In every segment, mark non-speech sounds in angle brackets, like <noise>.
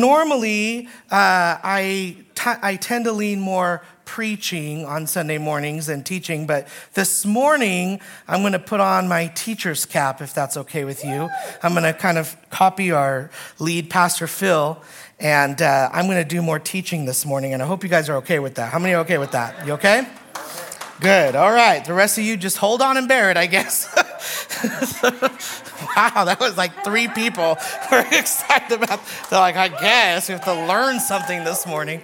normally, uh, I, t- I tend to lean more preaching on Sunday mornings than teaching, but this morning I'm going to put on my teacher's cap, if that's okay with you. I'm going to kind of copy our lead, Pastor Phil, and uh, I'm going to do more teaching this morning, and I hope you guys are okay with that. How many are okay with that? You okay? Good. All right. The rest of you just hold on and bear it, I guess. <laughs> <laughs> wow, that was like three people <laughs> were excited about. They're like, I guess we have to learn something this morning.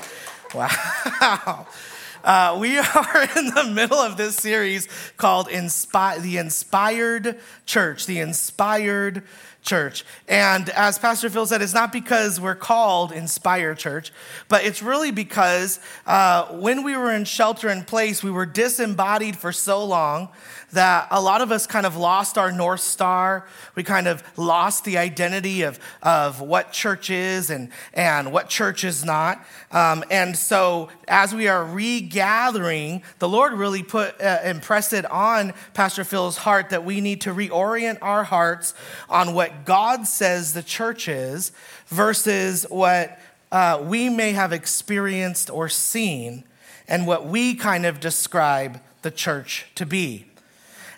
Wow. <laughs> Uh, we are in the middle of this series called Inspi- The Inspired Church. The Inspired Church. And as Pastor Phil said, it's not because we're called Inspired Church, but it's really because uh, when we were in shelter in place, we were disembodied for so long that a lot of us kind of lost our North Star. We kind of lost the identity of, of what church is and, and what church is not. Um, and so as we are regathering, the Lord really put, uh, impressed it on Pastor Phil's heart that we need to reorient our hearts on what God says the church is versus what uh, we may have experienced or seen and what we kind of describe the church to be.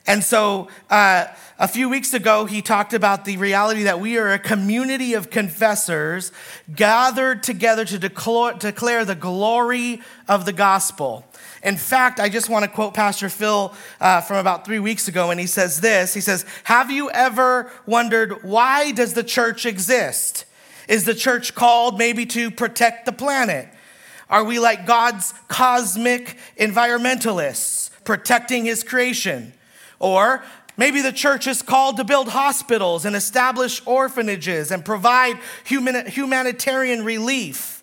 And so uh, a few weeks ago, he talked about the reality that we are a community of confessors gathered together to declare, declare the glory of the gospel. In fact, I just want to quote Pastor Phil uh, from about three weeks ago, and he says this He says, Have you ever wondered why does the church exist? Is the church called maybe to protect the planet? Are we like God's cosmic environmentalists protecting his creation? Or maybe the church is called to build hospitals and establish orphanages and provide human, humanitarian relief.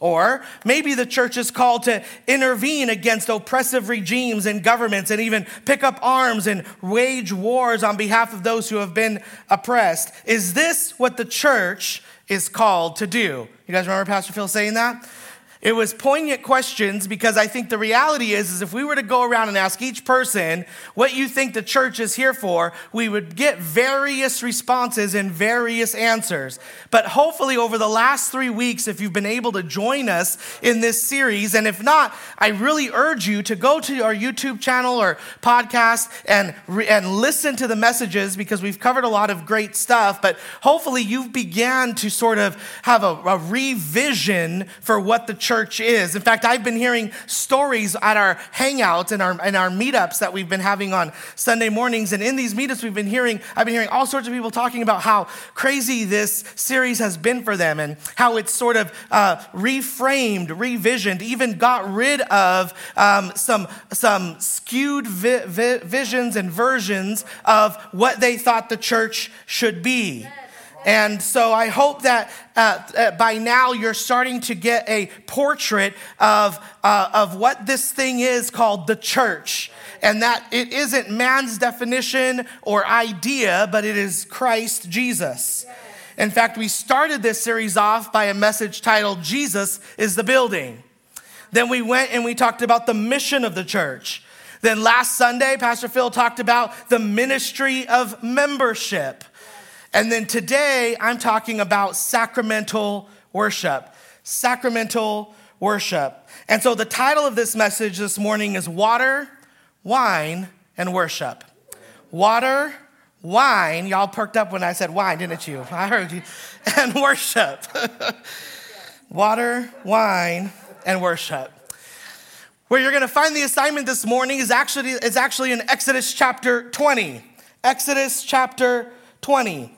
Or maybe the church is called to intervene against oppressive regimes and governments and even pick up arms and wage wars on behalf of those who have been oppressed. Is this what the church is called to do? You guys remember Pastor Phil saying that? It was poignant questions because I think the reality is, is if we were to go around and ask each person what you think the church is here for, we would get various responses and various answers. But hopefully over the last three weeks, if you've been able to join us in this series, and if not, I really urge you to go to our YouTube channel or podcast and, and listen to the messages because we've covered a lot of great stuff. But hopefully you've began to sort of have a, a revision for what the church is. In fact, I've been hearing stories at our hangouts and our, and our meetups that we've been having on Sunday mornings. And in these meetups, we've been hearing, I've been hearing all sorts of people talking about how crazy this series has been for them and how it's sort of uh, reframed, revisioned, even got rid of um, some, some skewed vi- vi- visions and versions of what they thought the church should be. And so I hope that uh, uh, by now you're starting to get a portrait of, uh, of what this thing is called the church. And that it isn't man's definition or idea, but it is Christ Jesus. In fact, we started this series off by a message titled Jesus is the Building. Then we went and we talked about the mission of the church. Then last Sunday, Pastor Phil talked about the ministry of membership. And then today, I'm talking about sacramental worship. Sacramental worship. And so the title of this message this morning is Water, Wine, and Worship. Water, wine, y'all perked up when I said wine, didn't you? I heard you. <laughs> And worship. <laughs> Water, wine, and worship. Where you're going to find the assignment this morning is actually, is actually in Exodus chapter 20. Exodus chapter 20.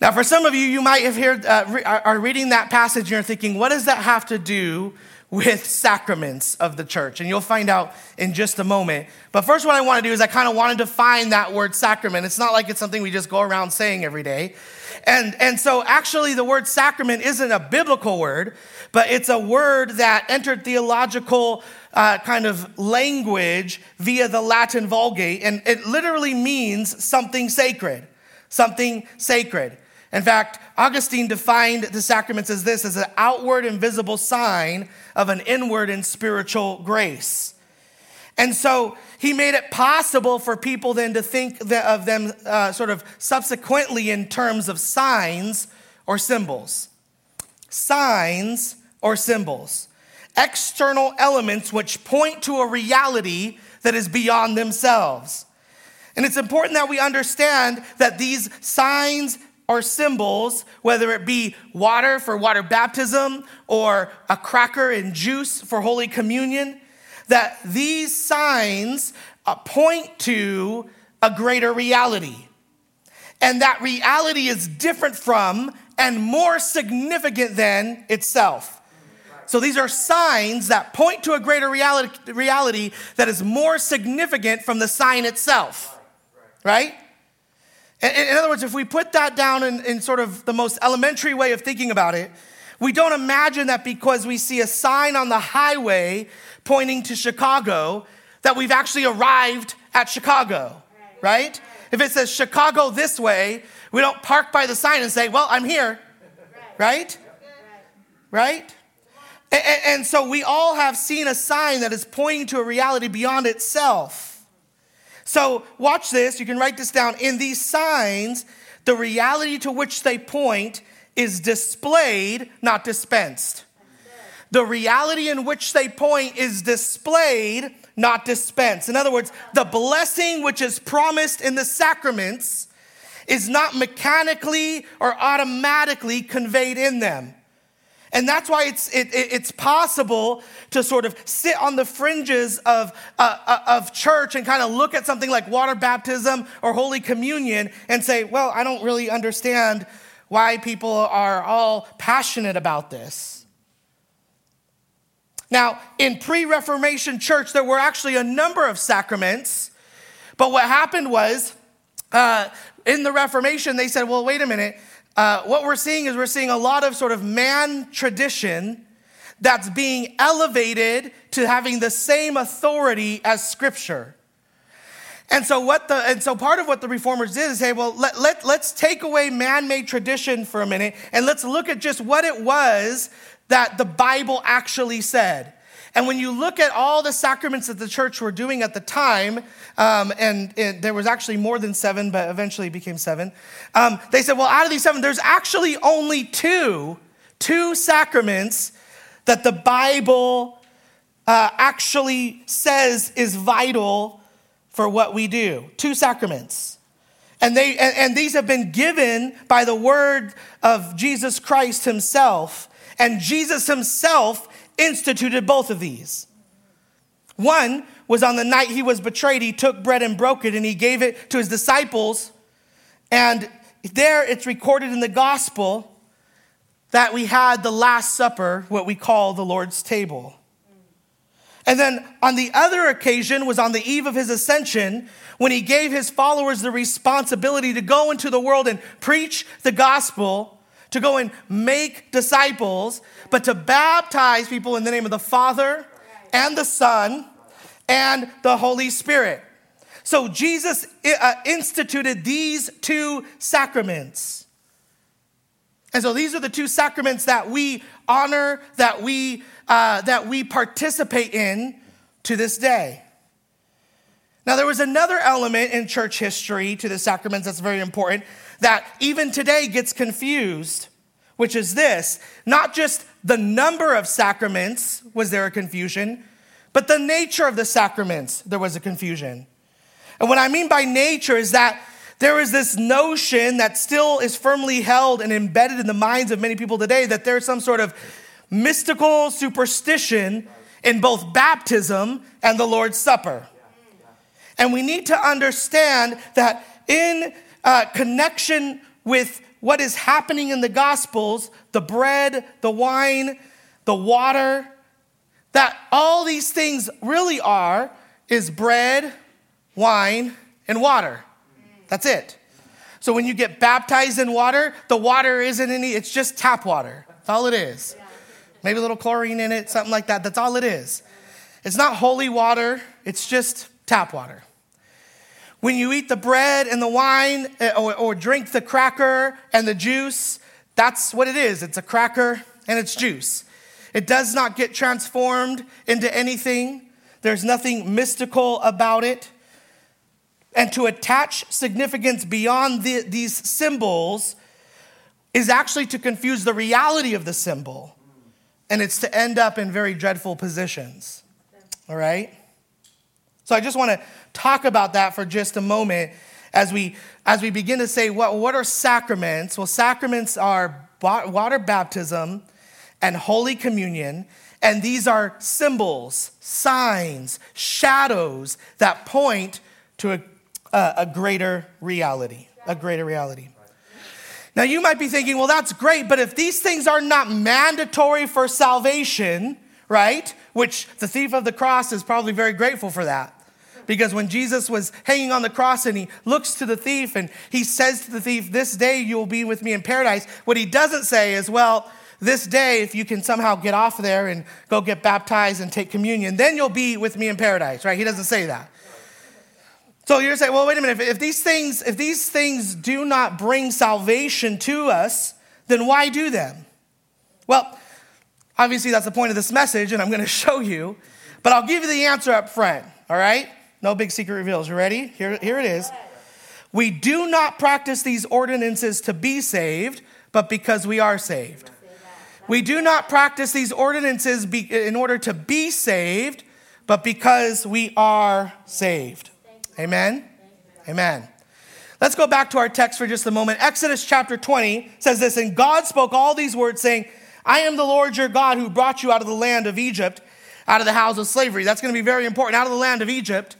Now, for some of you, you might have heard, uh, re- are reading that passage and you're thinking, what does that have to do with <laughs> sacraments of the church? And you'll find out in just a moment. But first, what I want to do is I kind of want to define that word sacrament. It's not like it's something we just go around saying every day. And, and so, actually, the word sacrament isn't a biblical word, but it's a word that entered theological uh, kind of language via the Latin Vulgate. And it literally means something sacred. Something sacred. In fact, Augustine defined the sacraments as this as an outward and visible sign of an inward and spiritual grace. And so he made it possible for people then to think of them uh, sort of subsequently in terms of signs or symbols. Signs or symbols. External elements which point to a reality that is beyond themselves. And it's important that we understand that these signs or symbols, whether it be water for water baptism or a cracker and juice for Holy Communion, that these signs uh, point to a greater reality. And that reality is different from and more significant than itself. So these are signs that point to a greater reality, reality that is more significant from the sign itself, right? In other words, if we put that down in, in, sort of the most elementary way of thinking about it, we don't imagine that because we see a sign on the highway pointing to Chicago, that we've actually arrived at Chicago, right? If it says Chicago this way, we don't park by the sign and say, Well, I'm here, right? Right? And, and so we all have seen a sign that is pointing to a reality beyond itself. So, watch this. You can write this down. In these signs, the reality to which they point is displayed, not dispensed. The reality in which they point is displayed, not dispensed. In other words, the blessing which is promised in the sacraments is not mechanically or automatically conveyed in them. And that's why it's, it, it's possible to sort of sit on the fringes of, uh, uh, of church and kind of look at something like water baptism or Holy Communion and say, well, I don't really understand why people are all passionate about this. Now, in pre Reformation church, there were actually a number of sacraments, but what happened was uh, in the Reformation, they said, well, wait a minute uh, what we're seeing is we're seeing a lot of sort of man tradition that's being elevated to having the same authority as scripture. And so what the and so part of what the reformers did is say, well, let, let, let's take away man-made tradition for a minute and let's look at just what it was that the Bible actually said. And when you look at all the sacraments that the church were doing at the time, um, and, there was actually more than seven, but eventually became seven, um, they said, well, out of these seven, there's actually only two, two sacraments that the Bible uh, actually says is vital for what we do. Two sacraments. And, they, and, and these have been given by the word of Jesus Christ himself. And Jesus himself instituted both of these. One was on the night he was betrayed, he took bread and broke it and he gave it to his disciples. And there it's recorded in the gospel that we had the Last Supper, what we call the Lord's table. And then on the other occasion was on the eve of his ascension when he gave his followers the responsibility to go into the world and preach the gospel to go and make disciples, but to baptize people in the name of the Father and the Son and the Holy Spirit. So Jesus uh, instituted these two sacraments. And so these are the two sacraments that we honor, that we, uh, that we participate in to this day. Now, there was another element in church history to the sacraments that's very important that even today gets confused, which is this not just the number of sacraments was there a confusion, but the nature of the sacraments, there was a confusion. And what I mean by nature is that there is this notion that still is firmly held and embedded in the minds of many people today that there's some sort of mystical superstition in both baptism and the Lord's Supper. And we need to understand that in uh, connection with what is happening in the Gospels the bread, the wine, the water that all these things really are is bread, wine, and water. That's it. So when you get baptized in water, the water isn't any, it's just tap water. That's all it is. Maybe a little chlorine in it, something like that. That's all it is. It's not holy water, it's just tap water. When you eat the bread and the wine eh, or, or drink the cracker and the juice, that's what it is. It's a cracker and it's juice. It does not get transformed into anything. There's nothing mystical about it. And to attach significance beyond the, these symbols is actually to confuse the reality of the symbol. And it's to end up in very dreadful positions. All right? So I just want to talk about that for just a moment as we as we begin to say what, what are sacraments? Well, sacraments are water baptism and holy communion, and these are symbols, signs, shadows that point to a uh, a greater reality. A greater reality. Now, you might be thinking, well, that's great, but if these things are not mandatory for salvation, right? Which the thief of the cross is probably very grateful for that. Because when Jesus was hanging on the cross and he looks to the thief and he says to the thief, This day you will be with me in paradise, what he doesn't say is, Well, this day, if you can somehow get off there and go get baptized and take communion, then you'll be with me in paradise, right? He doesn't say that. So you're saying, well, wait a minute. If, these things, if these things do not bring salvation to us, then why do them? Well, obviously that's the point of this message, and I'm to <laughs> show you. But I'll give you the answer up front. All right? No big secret reveals. You ready? Here, here it is. We do not practice these ordinances to be saved, but because we are saved. We do not practice these ordinances be, in order to be saved, but because we are saved. Amen? Amen. Let's go back to our text for just a moment. Exodus chapter 20 says this And God spoke all these words, saying, I am the Lord your God who brought you out of the land of Egypt, out of the house of slavery. That's going to be very important. Out of the land of Egypt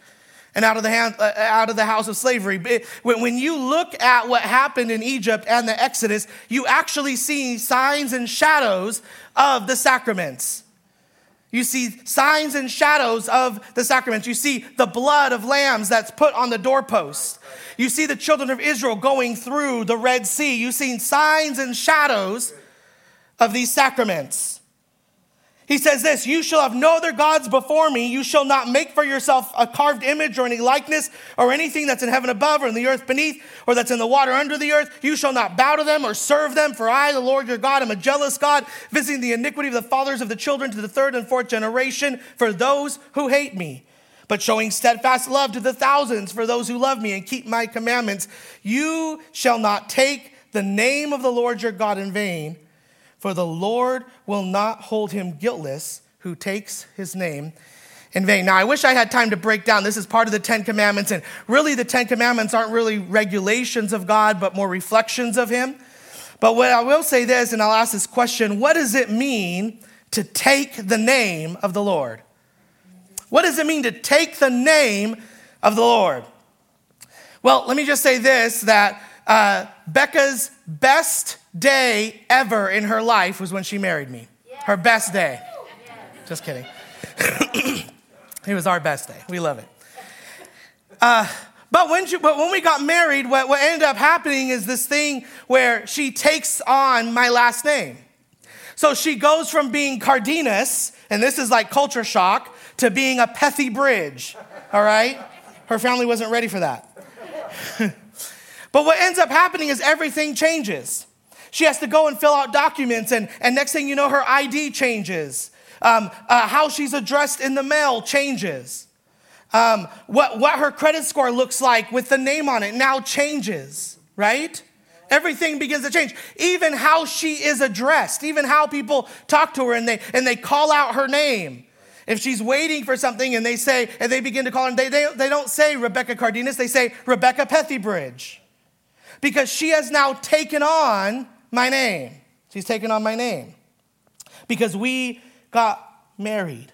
and out of the, hand, uh, out of the house of slavery. When you look at what happened in Egypt and the Exodus, you actually see signs and shadows of the sacraments. You see signs and shadows of the sacraments. You see the blood of lambs that's put on the doorpost. You see the children of Israel going through the Red Sea. You've seen signs and shadows of these sacraments. He says this You shall have no other gods before me. You shall not make for yourself a carved image or any likeness or anything that's in heaven above or in the earth beneath or that's in the water under the earth. You shall not bow to them or serve them, for I, the Lord your God, am a jealous God, visiting the iniquity of the fathers of the children to the third and fourth generation for those who hate me but showing steadfast love to the thousands for those who love me and keep my commandments. You shall not take the name of the Lord your God in vain for the Lord will not hold him guiltless who takes his name in vain. Now, I wish I had time to break down. This is part of the Ten Commandments, and really, the Ten Commandments aren't really regulations of God, but more reflections of him. But what I will say this, and I'll ask this question what does it mean to take the name of the Lord? What does it mean to take the name of the Lord? Well, let me just say this that uh, Becca's best day ever in her life was when she married me. Her best day. Just kidding. <clears throat> it was our best day. We love it. Uh, but when, she, but when we got married, what, what ended up happening is this thing where she takes on my last name. So she goes from being Cardenas, and this is like culture shock, to being a Pethybridge. All right? Her family wasn't ready for that. <laughs> but what ends up happening is everything changes. She has to go and fill out documents, and, and next thing you know, her ID changes. Um, uh, how she's addressed in the mail changes. Um, what, what her credit score looks like with the name on it now changes, right? Everything begins to change. Even how she is addressed, even how people talk to her and they, and they call out her name. If she's waiting for something and they say, and they begin to call her, they, they, they don't say Rebecca Cardenas, they say Rebecca Pethybridge. Because she has now taken on my name. She's taking on my name because we got married.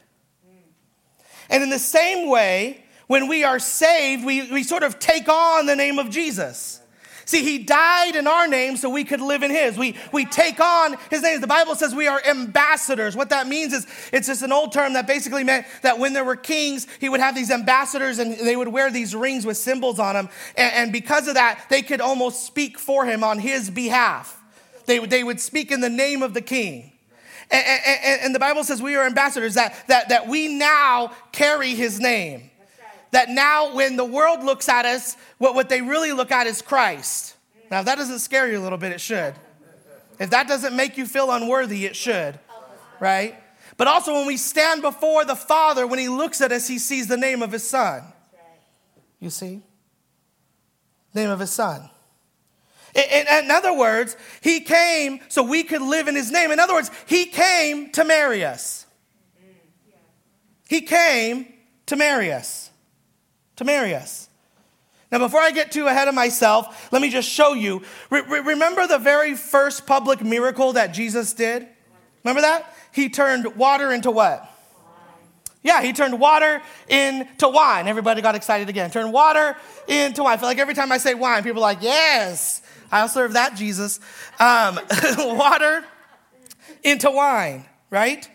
And in the same way, when we are saved, we, we sort of take on the name of Jesus. See, he died in our name so we could live in his. We, we take on his name. The Bible says we are ambassadors. What that means is it's just an old term that basically meant that when there were kings, he would have these ambassadors and they would wear these rings with symbols on them. And, and because of that, they could almost speak for him on his behalf. They, they would speak in the name of the king. And, and, and the Bible says we are ambassadors, that, that, that we now carry his name that now when the world looks at us, what, what they really look at is Christ. Now, if that doesn't scare you a little bit, it should. If that doesn't make you feel unworthy, it should, right? But also, when we stand before the Father, when He looks at us, He sees the name of His Son. You see? Name of His Son. In, in, other words, He came so we could live in His name. In other words, He came to marry us. He came to marry us to marry us. Now, before I get too ahead of myself, let me just show you. Re- remember the very first public miracle that Jesus did? Remember that? He turned water into what? Yeah, he turned water into wine. Everybody got excited again. Turned water into wine. I feel like every time I say wine, people are like, yes, I'll serve that, Jesus. Um, <laughs> water into wine, right?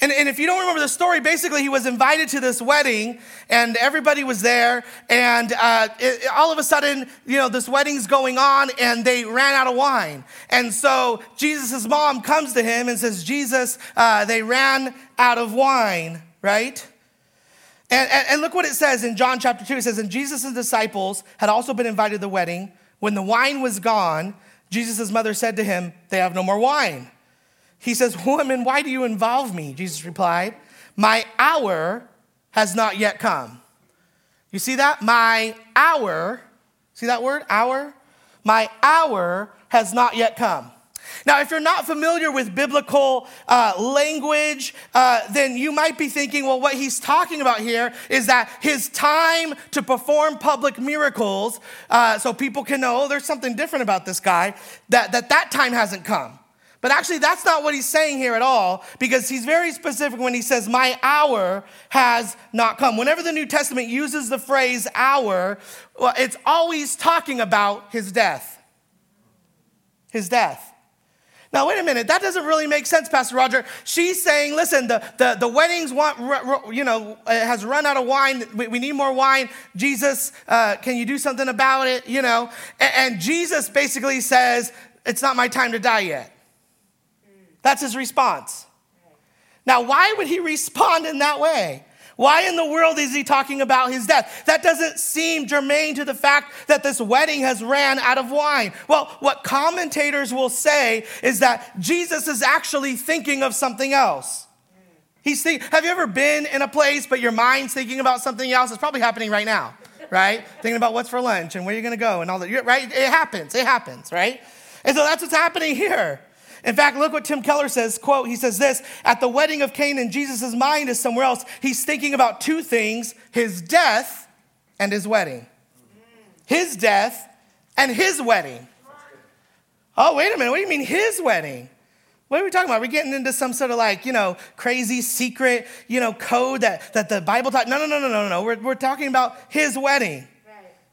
And, and if you don't remember the story, basically he was invited to this wedding and everybody was there. And uh, it, all of a sudden, you know, this wedding's going on and they ran out of wine. And so Jesus' mom comes to him and says, Jesus, uh, they ran out of wine, right? And, and, and look what it says in John chapter 2. It says, And Jesus' disciples had also been invited to the wedding. When the wine was gone, Jesus' mother said to him, They have no more wine. He says, Woman, why do you involve me? Jesus replied, My hour has not yet come. You see that? My hour, see that word? Hour? My hour has not yet come. Now, if you're not familiar with biblical uh, language, uh, then you might be thinking, well, what he's talking about here is that his time to perform public miracles, uh, so people can know, oh, there's something different about this guy, that, that that time hasn't come. But actually, that's not what he's saying here at all, because he's very specific when he says, My hour has not come. Whenever the New Testament uses the phrase hour, well, it's always talking about his death. His death. Now, wait a minute. That doesn't really make sense, Pastor Roger. She's saying, listen, the, the, the weddings want, you know, has run out of wine. We, we need more wine. Jesus, uh, can you do something about it? You know, and, and Jesus basically says, it's not my time to die yet. That's his response. Now, why would he respond in that way? Why in the world is he talking about his death? That doesn't seem germane to the fact that this wedding has ran out of wine. Well, what commentators will say is that Jesus is actually thinking of something else. He's think, have you ever been in a place but your mind's thinking about something else? It's probably happening right now, right? thinking about what's for lunch and where you're going to go and all that, right? It happens. It happens, right? And so that's what's happening here. In fact, look what Tim Keller says, quote, he says this, at the wedding of Canaan, Jesus' mind is somewhere else. He's thinking about two things, his death and his wedding. His death and his wedding. Oh, wait a minute, what do you mean his wedding? What are we talking about? We're we getting into some sort of like, you know, crazy secret, you know, code that, that the Bible taught? No, no, no, no, no, no. We're, we're talking about his wedding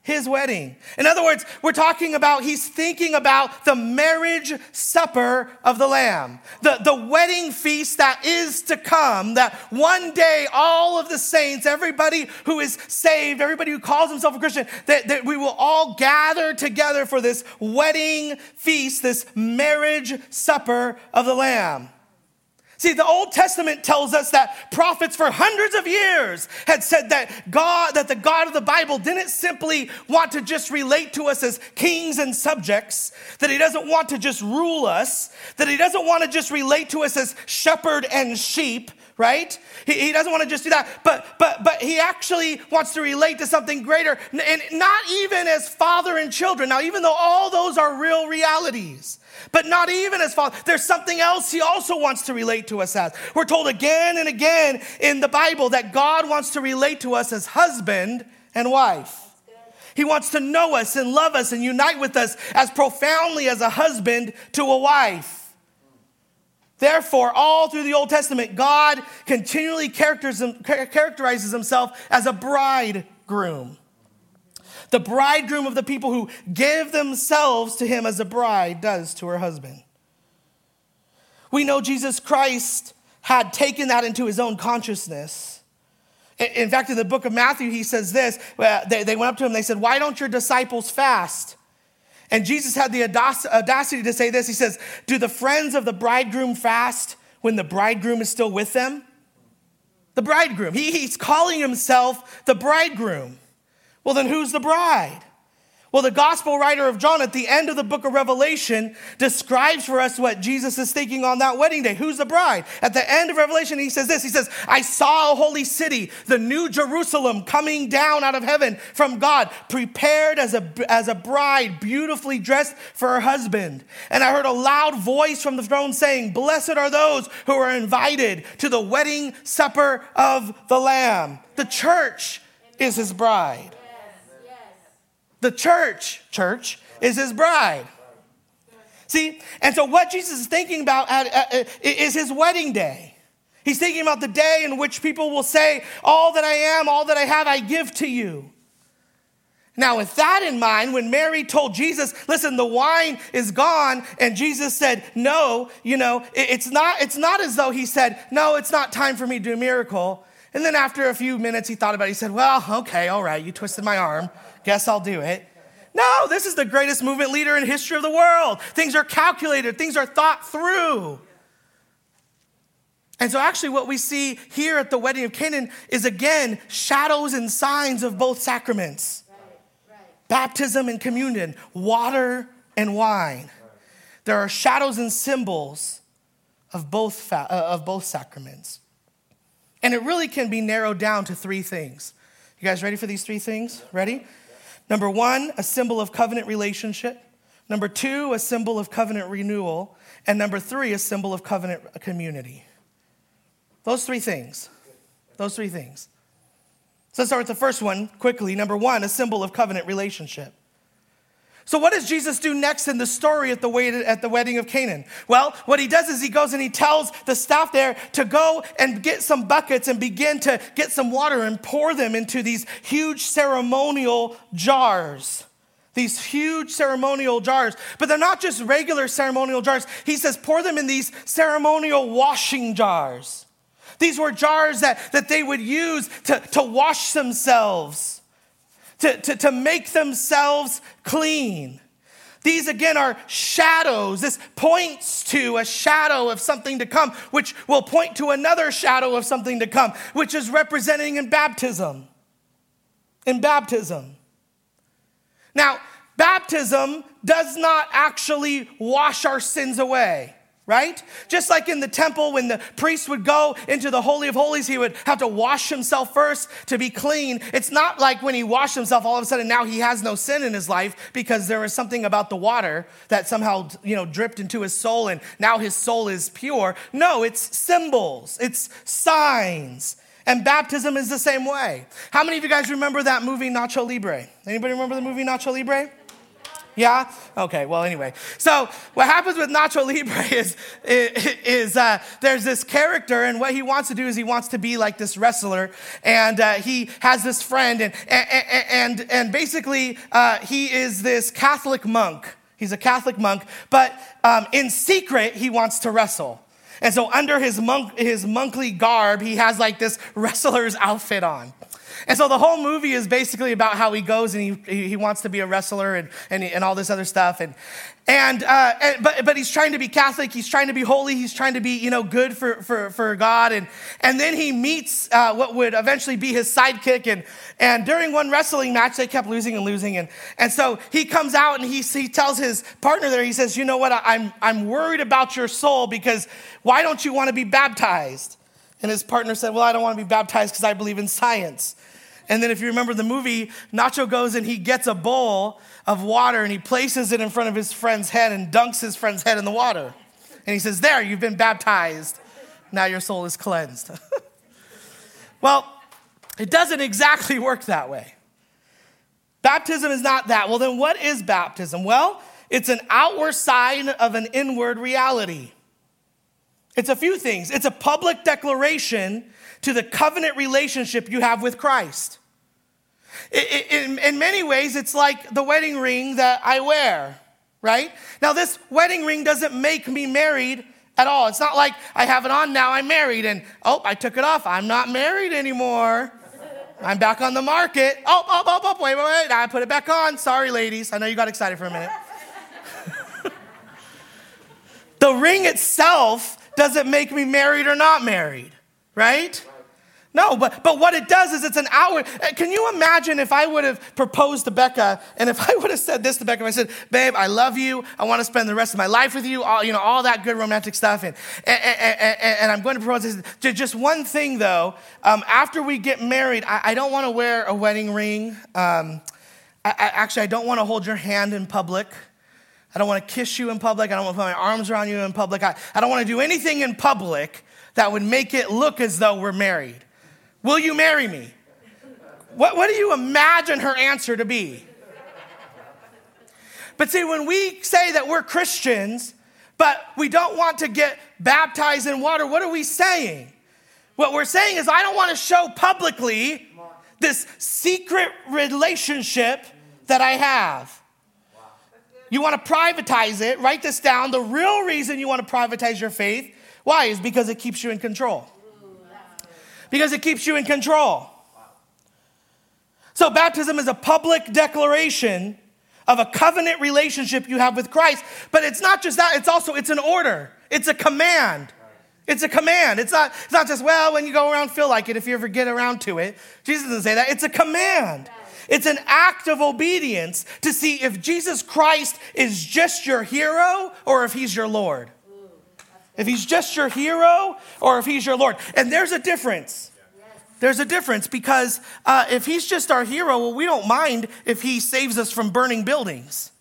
his wedding. In other words, we're talking about, he's thinking about the marriage supper of the Lamb, the, the wedding feast that is to come, that one day all of the saints, everybody who is saved, everybody who calls himself a Christian, that, that we will all gather together for this wedding feast, this marriage supper of the Lamb. See, the Old Testament tells us that prophets for hundreds of years had said that God, that the God of the Bible didn't simply want to just relate to us as kings and subjects, that he doesn't want to just rule us, that he doesn't want to just relate to us as shepherd and sheep, right? He, he doesn't want to just do that, but but but he actually wants to relate to something greater, and not even as father and children. Now, even though all those are real realities, but not even as father. There's something else he also wants to relate to us as. We're told again and again in the Bible that God wants to relate to us as husband and wife. He wants to know us and love us and unite with us as profoundly as a husband to a wife. Therefore, all through the Old Testament, God continually characterizes himself as a bridegroom. The bridegroom of the people who give themselves to him as a bride does to her husband. We know Jesus Christ had taken that into his own consciousness. In fact, in the book of Matthew, he says this uh, they went up to him, they said, Why don't your disciples fast? And Jesus had the audacity to say this. He says, Do the friends of the bridegroom fast when the bridegroom is still with them? The bridegroom. He, he's calling himself the bridegroom. Well, then who's the bride? Well, the gospel writer of John at the end of the book of Revelation describes for us what Jesus is thinking on that wedding day. Who's the bride? At the end of Revelation, he says this He says, I saw a holy city, the new Jerusalem, coming down out of heaven from God, prepared as a, as a bride, beautifully dressed for her husband. And I heard a loud voice from the throne saying, Blessed are those who are invited to the wedding supper of the Lamb. The church is his bride. The church, church, is his bride. See, and so what Jesus is thinking about at, at, is his wedding day. He's thinking about the day in which people will say, All that I am, all that I have, I give to you. Now, with that in mind, when Mary told Jesus, listen, the wine is gone, and Jesus said, no, you know, it's not, it's not as though he said, no, it's not time for me to do a miracle. And then after a few minutes, he thought about it. He said, well, okay, all right, you twisted my arm. Guess I'll do it. No, this is the greatest movement leader in history of the world. Things are calculated, things are thought through. And so, actually, what we see here at the wedding of Canaan is again shadows and signs of both sacraments right, right. baptism and communion, water and wine. There are shadows and symbols of both, fa- uh, of both sacraments. And it really can be narrowed down to three things. You guys ready for these three things? Ready? Number one, a symbol of covenant relationship. Number two, a symbol of covenant renewal. And number three, a symbol of covenant community. Those three things. Those three things. So let's start with the first one quickly. Number one, a symbol of covenant relationship. So, what does Jesus do next in the story at the, at the wedding of Canaan? Well, what he does is he goes and he tells the staff there to go and get some buckets and begin to get some water and pour them into these huge ceremonial jars. These huge ceremonial jars. But they're not just regular ceremonial jars. He says, pour them in these ceremonial washing jars. These were jars that, that they would use to, to wash themselves to, to, to make themselves clean. These again are shadows. This points to a shadow of something to come, which will point to another shadow of something to come, which is representing in baptism. In baptism. Now, baptism does not actually wash our sins away right? Just like in the temple, when the priest would go into the Holy of Holies, he would have to wash himself first to be clean. It's not like when he washed himself, all of a sudden now he has no sin in his life because there was something about the water that somehow, you know, dripped into his soul and now his soul is pure. No, it's symbols, it's signs. And baptism is the same way. How many of you guys remember that movie Nacho Libre? Anybody remember the movie Nacho Libre? Yeah? Okay, well, anyway. So, what happens with Nacho Libre <laughs> is, is uh, there's this character, and what he wants to do is he wants to be like this wrestler, and uh, he has this friend, and, and, and, and basically, uh, he is this Catholic monk. He's a Catholic monk, but um, in secret, he wants to wrestle. And so, under his, monk, his monkly garb, he has like this wrestler's outfit on. And so the whole movie is basically about how he goes and he, he wants to be a wrestler and, and, and all this other stuff. And, and, uh, and, but, but he's trying to be Catholic. He's trying to be holy. He's trying to be, you know, good for, for, for God. And, and then he meets uh, what would eventually be his sidekick. And, and during one wrestling match, they kept losing and losing. And, and so he comes out and he, he tells his partner there, he says, you know what, I'm, I'm worried about your soul because why don't you want to be baptized? And his partner said, well, I don't want to be baptized because I believe in science. And then, if you remember the movie, Nacho goes and he gets a bowl of water and he places it in front of his friend's head and dunks his friend's head in the water. And he says, There, you've been baptized. Now your soul is cleansed. <laughs> well, it doesn't exactly work that way. Baptism is not that. Well, then what is baptism? Well, it's an outward sign of an inward reality. It's a few things. It's a public declaration to the covenant relationship you have with Christ. In, many ways, it's like the wedding ring that I wear, right? Now, this wedding ring doesn't make me married at all. It's not like I have it on now, I'm married, and oh, I took it off, I'm not married anymore. I'm back on the market. Oh, oh, oh, oh, wait, wait, wait. I put it back on. Sorry, ladies. I know you got excited for a minute. <laughs> the ring itself doesn't make me married or not married, right? No, but, but what it does is it's an hour. Uh, can you imagine if I would have proposed to Becca and if <laughs> I would have said this to Becca, I said, babe, I love you. I want to spend the rest of my life with you, all, you know, all that good romantic stuff. And, and, and, and I'm going to propose this. Just one thing though, um, after we get married, I, I don't want to wear a wedding ring. Um, I, I, actually, I don't want to hold your hand in public. I don't want to kiss you in public. I don't want to put my arms around you in public. I, I don't want to do anything in public that would make it look as though we're married. Will you marry me? What, what do you imagine her answer to be? But see, when we say that we're Christians, but we don't want to get baptized in water, what are we saying? What we're saying is, I don't want to show publicly this secret relationship that I have. You want to privatize it, write this down. The real reason you want to privatize your faith, why? Is because it keeps you in control because it keeps you in control. So, baptism is a public declaration of a covenant relationship you have with Christ. But it's not just that, it's also it's an order. It's a command. It's a command. It's not, it's not just, well, when you go around, feel like it if you ever get around to it. Jesus doesn't say that. It's a command. It's an act of obedience to see if Jesus Christ is just your hero or if he's your Lord. If he's just your hero or if he's your Lord. And there's a difference. There's a difference because uh, if he's just our hero, well, we don't mind if he saves us from burning buildings,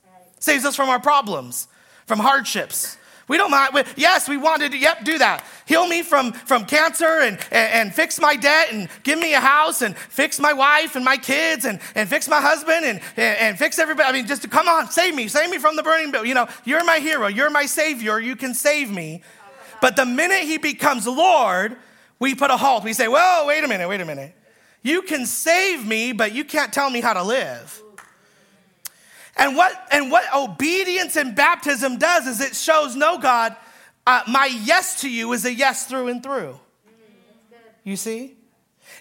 saves us from our problems, from hardships. We don't mind. Yes, we wanted to, yep, do that. Heal me from, from cancer and, and, and, fix my debt and give me a house and fix my wife and my kids and, and fix my husband and, and, and fix everybody. I mean, just to, come on, save me, save me from the burning building. You know, you're my hero, you're my savior, you can save me. But the minute he becomes Lord, we put a halt. We say, whoa, wait a minute, wait a minute. You can save me, but you can't tell me how to live. And what, and what obedience and baptism does is it shows, no, God, uh, my yes to you is a yes through and through. You see?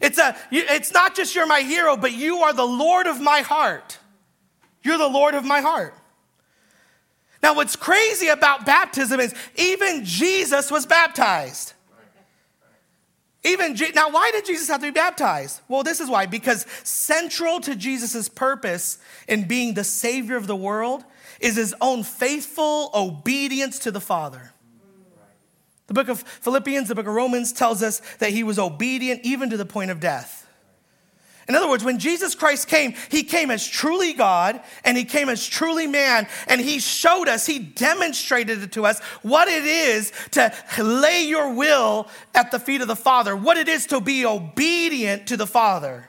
It's, a, it's not just you're my hero, but you are the Lord of my heart. You're the Lord of my heart. Now, what's crazy about baptism is even Jesus was baptized. Even now, why did Jesus have to be baptized? Well, this is why because central to Jesus' purpose in being the Savior of the world is his own faithful obedience to the Father. The book of Philippians, the book of Romans tells us that he was obedient even to the point of death. In other words, when Jesus Christ came, he came as truly God and he came as truly man, and he showed us, he demonstrated it to us what it is to lay your will at the feet of the Father, what it is to be obedient to the Father.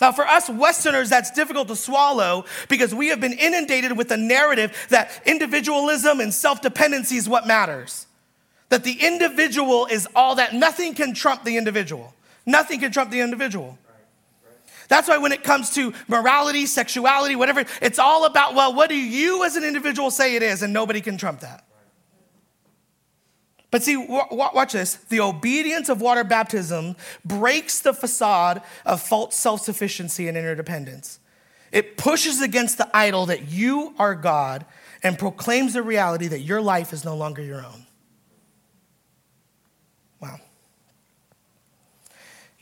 Now, for us Westerners, that's difficult to swallow because we have been inundated with the narrative that individualism and self dependency is what matters. That the individual is all that, nothing can trump the individual. Nothing can trump the individual. That's why when it comes to morality, sexuality, whatever, it's all about, well, what do you as an individual say it is? And nobody can trump that. But see, watch this. The obedience of water baptism breaks the facade of false self sufficiency and interdependence. It pushes against the idol that you are God and proclaims the reality that your life is no longer your own.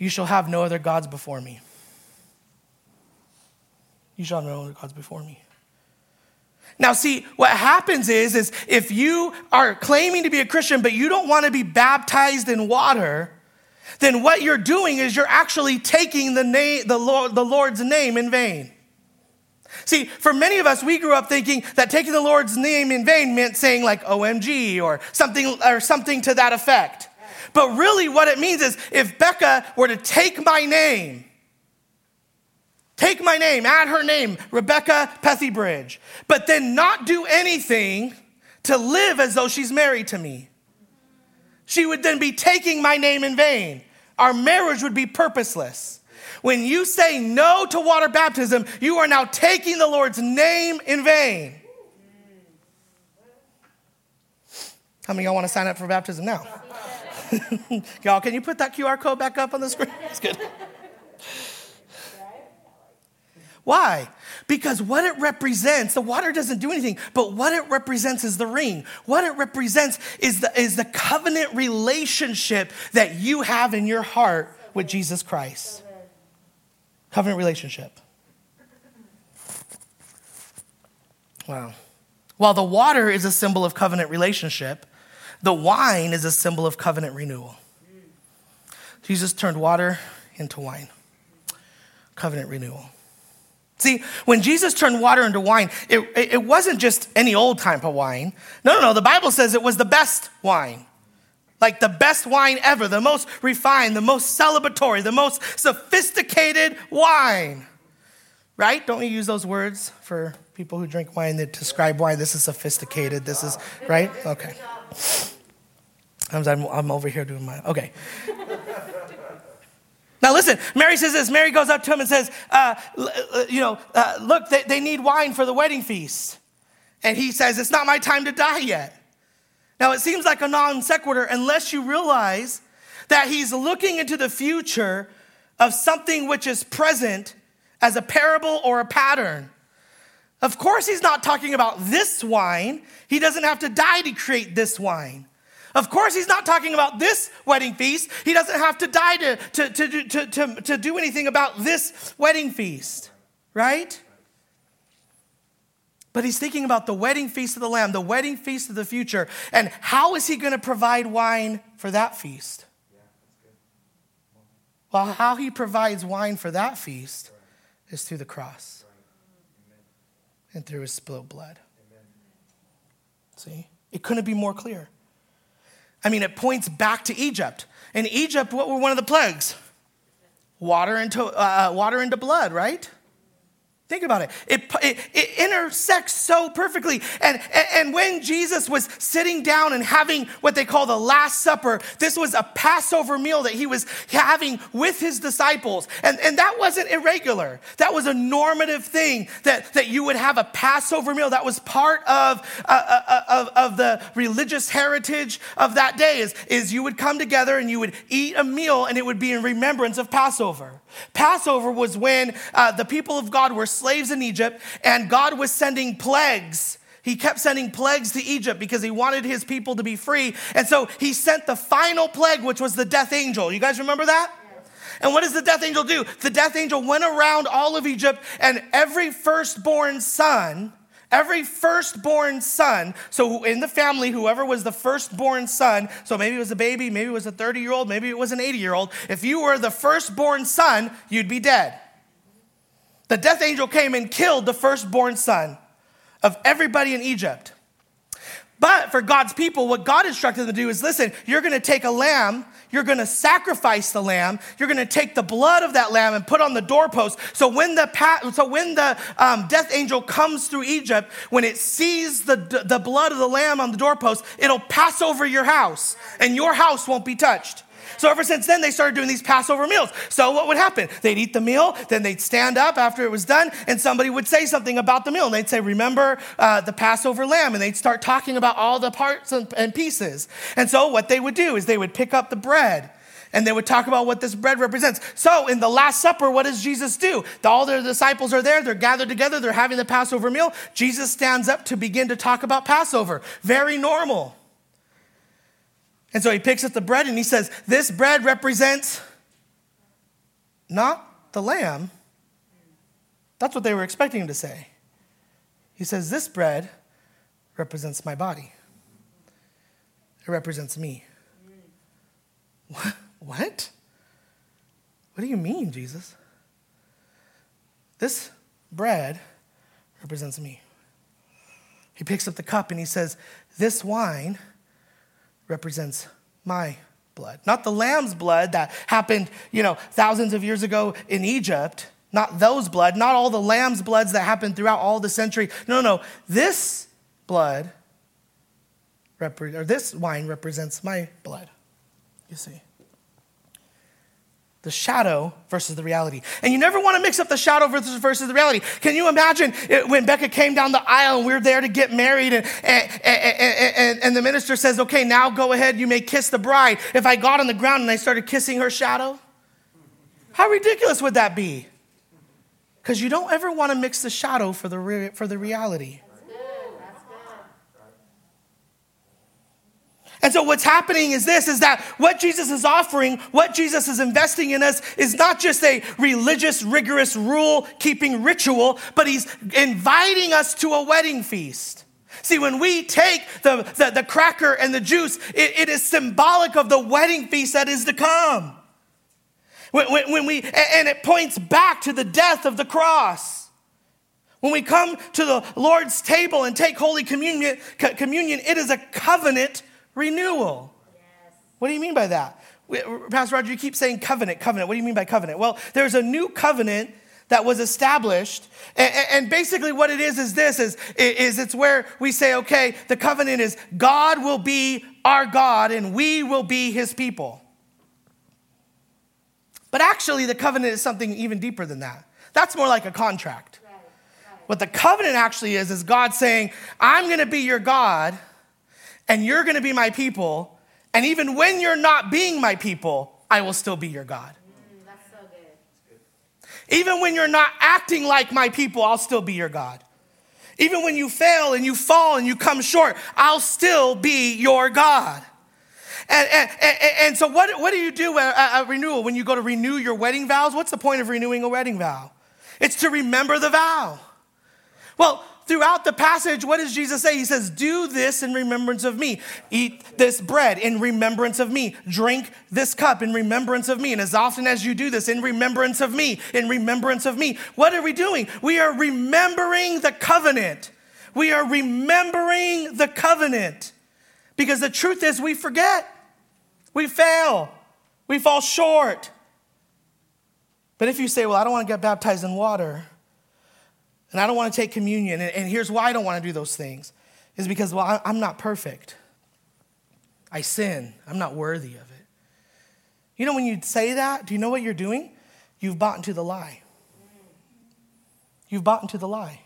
You shall have no other gods before me. You shall have no other gods before me. Now, see, what happens is, is if you are claiming to be a Christian, but you don't want to be baptized in water, then what you're doing is you're actually taking the, name, the, Lord, the Lord's name in vain. See, for many of us, we grew up thinking that taking the Lord's name in vain meant saying like OMG or something, or something to that effect. But really, what it means is if Becca were to take my name, take my name, add her name, Rebecca Bridge, but then not do anything to live as though she's married to me. She would then be taking my name in vain. Our marriage would be purposeless. When you say no to water baptism, you are now taking the Lord's name in vain. How many y'all want to sign up for baptism now? <laughs> y'all, can you put that QR code back up on the screen? <laughs> That's good. Why? Because what it represents, the water doesn't do anything, but what it represents is the ring. What it represents is the, is the covenant relationship that you have in your heart with Jesus Christ. Covenant relationship. Wow. While the water is a symbol of covenant relationship, the wine is a symbol of covenant renewal. Jesus turned water into wine. Covenant renewal. See, when Jesus turned water into wine, it, it wasn't just any old type of wine. No, no, no. The Bible says it was the best wine. Like the best wine ever, the most refined, the most celebratory, the most sophisticated wine. Right? Don't we use those words for people who drink wine that describe wine? This is sophisticated. This is, right? Okay. I'm, I'm over here doing my, okay. Now, listen, Mary says this. Mary goes up to him and says, uh, uh, You know, uh, look, they, they need wine for the wedding feast. And he says, It's not my time to die yet. Now, it seems like a non sequitur unless you realize that he's looking into the future of something which is present as a parable or a pattern. Of course, he's not talking about this wine. He doesn't have to die to create this wine. Of course, he's not talking about this wedding feast. He doesn't have to die to, to, to, to, to, to do anything about this wedding feast, right? But he's thinking about the wedding feast of the Lamb, the wedding feast of the future, and how is he going to provide wine for that feast? Well, how he provides wine for that feast is through the cross and through his spilled blood. See? It couldn't be more clear. I mean, it points back to Egypt. In Egypt, what were one of the plagues? Water into, uh, water into blood, right? Think about it. It, it. it, intersects so perfectly. And, and when Jesus was sitting down and having what they call the Last Supper, this was a Passover meal that he was having with his disciples. And, and that wasn't irregular. That was a normative thing that, that you would have a Passover meal. That was part of, uh, uh, uh of, of the religious heritage of that day is, is you would come together and you would eat a meal and it would be in remembrance of Passover. Passover was when uh, the people of God were slaves in Egypt and God was sending plagues. He kept sending plagues to Egypt because he wanted his people to be free. And so he sent the final plague, which was the death angel. You guys remember that? And what does the death angel do? The death angel went around all of Egypt, and every firstborn son Every firstborn son, so in the family, whoever was the firstborn son, so maybe it was a baby, maybe it was a 30 year old, maybe it was an 80 year old, if you were the firstborn son, you'd be dead. The death angel came and killed the firstborn son of everybody in Egypt. But for God's people, what God instructed them to do is listen, you're going to take a lamb you're going to sacrifice the lamb. You're going to take the blood of that lamb and put on the doorpost. So when the so when the um, death angel comes through Egypt, when it sees the the blood of the lamb on the doorpost, it'll pass over your house, and your house won't be touched. So ever since then, they started doing these Passover meals. So what would happen? They'd eat the meal, then they'd stand up after it was done, and somebody would say something about the meal. And they'd say, Remember uh, the Passover lamb. And they'd start talking about all the parts and, and pieces. And so what they would do is they would pick up the bread and they would talk about what this bread represents. So in the Last Supper, what does Jesus do? All their disciples are there, they're gathered together, they're having the Passover meal. Jesus stands up to begin to talk about Passover. Very normal. And so he picks up the bread and he says, This bread represents not the lamb. That's what they were expecting him to say. He says, This bread represents my body, it represents me. <laughs> What? What? Do you mean, Jesus? This bread represents me. He picks up the cup and he says, This wine represents my blood. Not the lamb's blood that happened, you know, thousands of years ago in Egypt. Not those blood, not all the lamb's bloods that happened throughout all the century. No, no. This blood or this wine represents my blood. You see the shadow versus the reality. And you never want to mix up the shadow versus, versus the reality. Can you imagine it, when Becca came down the aisle and we are there to get married and, and, and, and, the minister says, okay, now go ahead, you may kiss the bride. If I got on the ground and I started kissing her shadow, how ridiculous would that be? Because you don't ever want to mix the shadow for the, re- for the reality. And so what's happening is this is that what Jesus is offering, what Jesus is investing in us is not just a religious, rigorous rule keeping ritual, but he's inviting us to a wedding feast. See, when we take the, the, the cracker and the juice, it, it is symbolic of the wedding feast that is to come. When, when, when we, and it points back to the death of the cross. When we come to the Lord's table and take Holy Communion, communion it is a covenant renewal. Yes. What do you mean by that? Pastor Roger, you keep saying covenant, covenant. What do you mean by covenant? Well, there's a new covenant that was established. And, basically what it is is this is, is it's where we say, okay, the covenant is God will be our God and we will be his people. But actually, the covenant is something even deeper than that. That's more like a contract. Right, right. What the covenant actually is, is God saying, I'm gonna be your God and you're going to be my people. And even when you're not being my people, I will still be your God. Even when you're not acting like my people, I'll still be your God. Even when you fail and you fall and you come short, I'll still be your God. And, and, and, and so, what, what do you do at, at renewal when you go to renew your wedding vows? What's the point of renewing a wedding vow? It's to remember the vow. Well, throughout the passage, what does Jesus say? He says, Do this in remembrance of me. Eat this bread in remembrance of me. Drink this cup in remembrance of me. And as often as you do this, in remembrance of me, in remembrance of me. What are we doing? We are remembering the covenant. We are remembering the covenant. Because the truth is, we forget, we fail, we fall short. But if you say, Well, I don't want to get baptized in water, and I don't want to take communion. And, here's why I don't want to do those things is because, well, I'm not perfect. I sin. I'm not worthy of it. You know, when you say that, do you know what you're doing? You've bought into the lie. You've bought into the lie.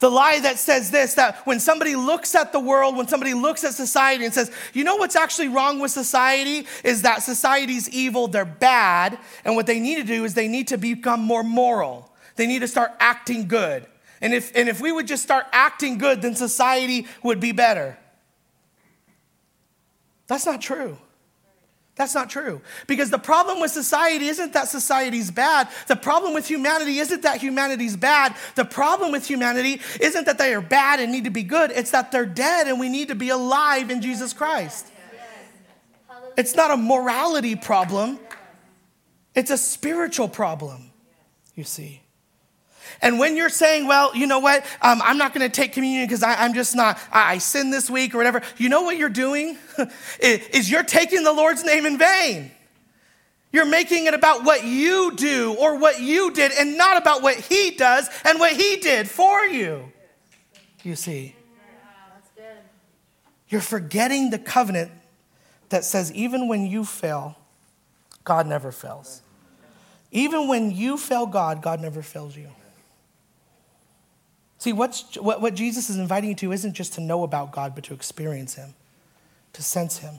The lie that says this that when somebody looks at the world, when somebody looks at society and says, you know what's actually wrong with society is that society's evil, they're bad, and what they need to do is they need to become more moral. They need to start acting good. And if, and if we would just start acting good, then society would be better. That's not true. That's not true. Because the problem with society isn't that society's bad. The problem with humanity isn't that humanity's bad. The problem with humanity isn't that they are bad and need to be good. It's that they're dead and we need to be alive in Jesus Christ. It's not a morality problem, it's a spiritual problem, you see. And when you're saying, well, you know what, um, I'm not going to take communion because I'm just not, I, I sin this week or whatever, you know what you're doing? <laughs> is you're taking the Lord's name in vain. You're making it about what you do or what you did and not about what He does and what He did for you. You see? You're forgetting the covenant that says, even when you fail, God never fails. Even when you fail God, God never fails you. See, what's, what, what Jesus is inviting you to isn't just to know about God, but to experience Him, to sense Him.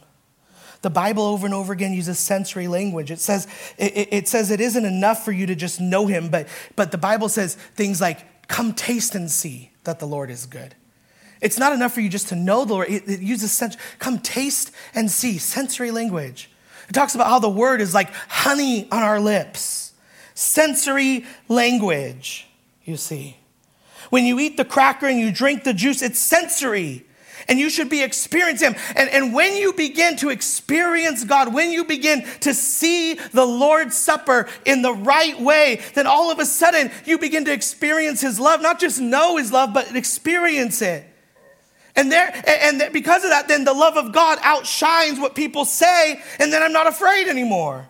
The Bible over and over again uses sensory language. It says it, it, says it isn't enough for you to just know Him, but, but the Bible says things like, come taste and see that the Lord is good. It's not enough for you just to know the Lord. It, it uses sense, come taste and see, sensory language. It talks about how the word is like honey on our lips. Sensory language, you see. When you eat the cracker and you drink the juice, it's sensory. And you should be experiencing Him. And, and when you begin to experience God, when you begin to see the Lord's Supper in the right way, then all of a sudden you begin to experience His love. Not just know His love, but experience it. And there, and because of that, then the love of God outshines what people say, and then I'm not afraid anymore.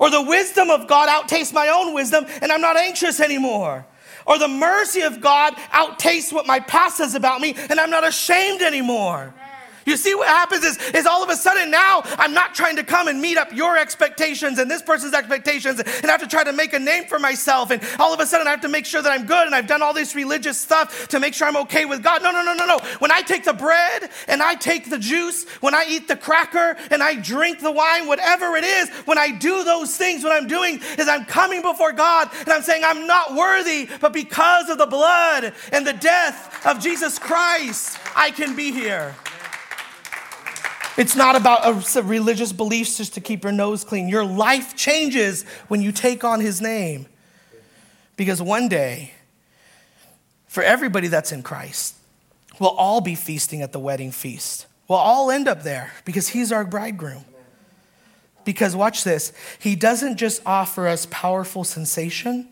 Or the wisdom of God outtastes my own wisdom, and I'm not anxious anymore or the mercy of God outtastes what my past says about me, and I'm not ashamed anymore. Amen. You see what happens is, is all of a sudden now I'm not trying to come and meet up your expectations and this person's expectations and I have to try to make a name for myself. And all of a sudden I have to make sure that I'm good and I've done all this religious stuff to make sure I'm okay with God. No, no, no, no, no. When I take the bread and I take the juice, when I eat the cracker and I drink the wine, whatever it is, when I do those things, what I'm doing is I'm coming before God and I'm saying I'm not worthy, but because of the blood and the death of Jesus Christ, I can be here. It's not about a, religious beliefs just to keep your nose clean. Your life changes when you take on his name. Because one day, for everybody that's in Christ, we'll all be feasting at the wedding feast. We'll all end up there because he's our bridegroom. Because watch this, he doesn't just offer us powerful sensation,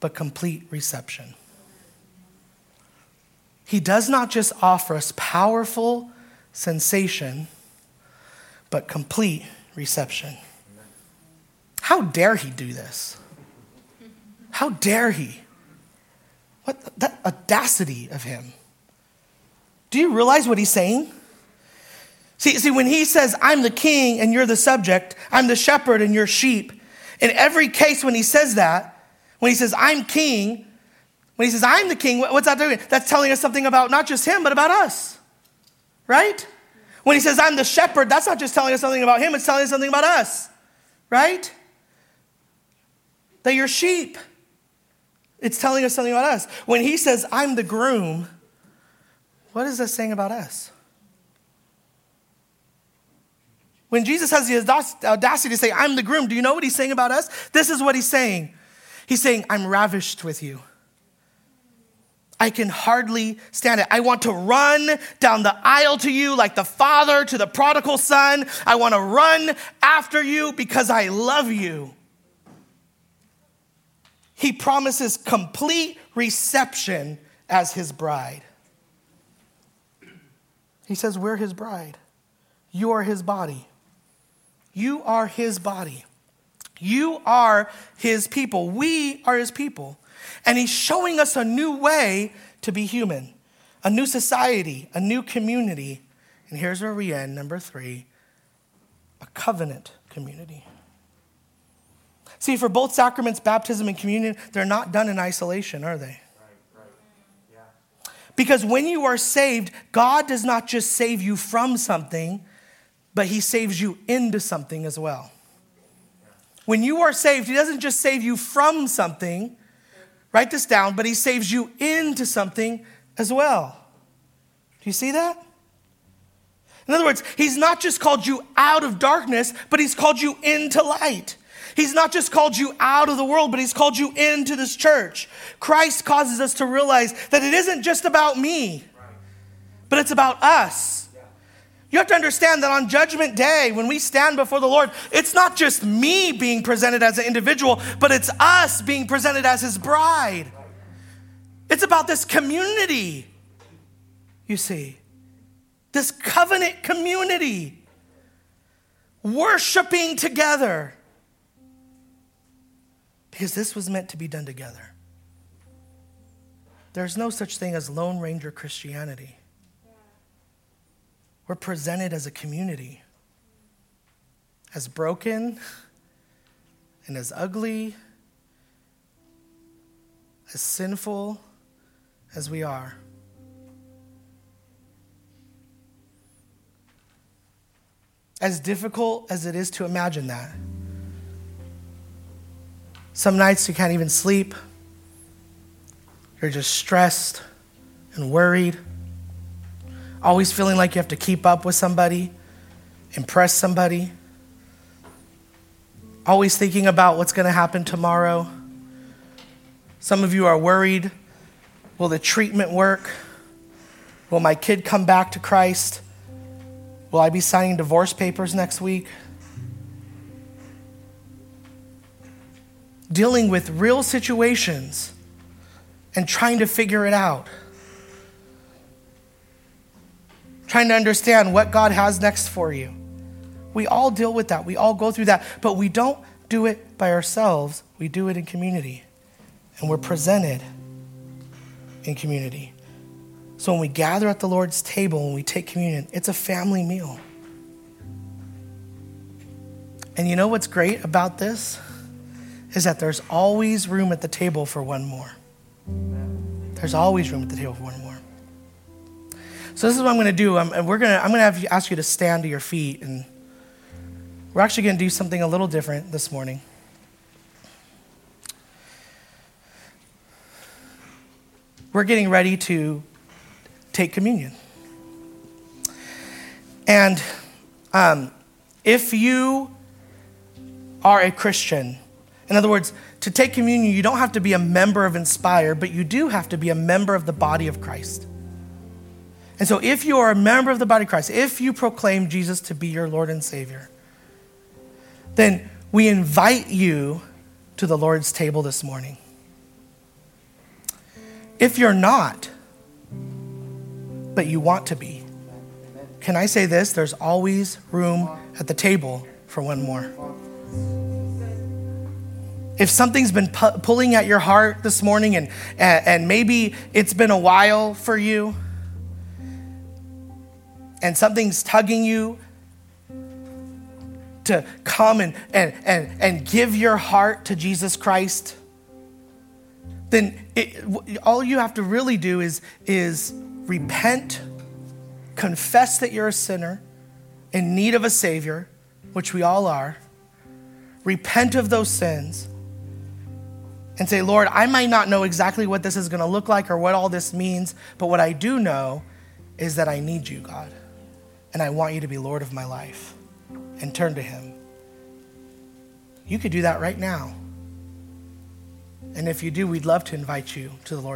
but complete reception. He does not just offer us powerful sensation, but complete reception. How dare he do this? How dare he? What that audacity of him. Do you realize what he's saying? See, see, when he says, I'm the king and you're the subject, I'm the shepherd and you're sheep, in every case when he says that, when he says, I'm king, when he says, I'm the king, what's that doing? That's telling us something about not just him, but about us, right? When he says, I'm the shepherd, that's not just telling us something about him, it's telling us something about us, right? That you're sheep. It's telling us something about us. When he says, I'm the groom, what is that saying about us? When Jesus has the audacity to say, I'm the groom, do you know what he's saying about us? This is what he's saying. He's saying, I'm ravished with you. I can hardly stand it. I want to run down the aisle to you like the father to the prodigal son. I want to run after you because I love you. He promises complete reception as his bride. He says, We're his bride. You are his body. You are his body. You are his people. We are his people. And he's showing us a new way to be human, a new society, a new community. And here's where we end number three a covenant community. See, for both sacraments, baptism and communion, they're not done in isolation, are they? Because when you are saved, God does not just save you from something, but He saves you into something as well. When you are saved, He doesn't just save you from something, Write this down, but he saves you into something as well. Do you see that? In other words, he's not just called you out of darkness, but he's called you into light. He's not just called you out of the world, but he's called you into this church. Christ causes us to realize that it isn't just about me, but it's about us. You have to understand that on Judgment Day, when we stand before the Lord, it's not just me being presented as an individual, but it's us being presented as His bride. It's about this community, you see, this covenant community, worshiping together. Because this was meant to be done together. There's no such thing as Lone Ranger Christianity. We're presented as a community, as broken and as ugly, as sinful as we are. As difficult as it is to imagine that. Some nights you can't even sleep. You're just stressed and worried always feeling like you have to keep up with somebody, impress somebody, always thinking about what's going to happen tomorrow. Some of you are worried will the treatment work? Will my kid come back to Christ? Will I be signing divorce papers next week? Dealing with real situations and trying to figure it out. Trying to understand what God has next for you. We all deal with that. We all go through that. But we don't do it by ourselves, we do it in community. And we're presented in community. So when we gather at the Lord's table, and we take communion, it's a family meal. And you know what's great about this? Is that there's always room at the table for one more. There's always room at the table for one more. So this is what I'm going to do. I'm, we're going to, I'm going to have you, ask you to stand to your feet, and we're actually going to do something a little different this morning. We're getting ready to take communion. And um, if you are a Christian, in other words, to take communion, you don't have to be a member of Inspire, but you do have to be a member of the body of Christ. And so, if you are a member of the body of Christ, if you proclaim Jesus to be your Lord and Savior, then we invite you to the Lord's table this morning. If you're not, but you want to be, can I say this? There's always room at the table for one more. If something's been pu- pulling at your heart this morning and, and maybe it's been a while for you, and something's tugging you to come and, and, and, and give your heart to Jesus Christ, then it, all you have to really do is, is repent, confess that you're a sinner in need of a Savior, which we all are, repent of those sins, and say, Lord, I might not know exactly what this is going to look like or what all this means, but what I do know is that I need you, God and I want you to be Lord of my life, and turn to Him. You could do that right now. And if you do, we'd love to invite you to the Lord.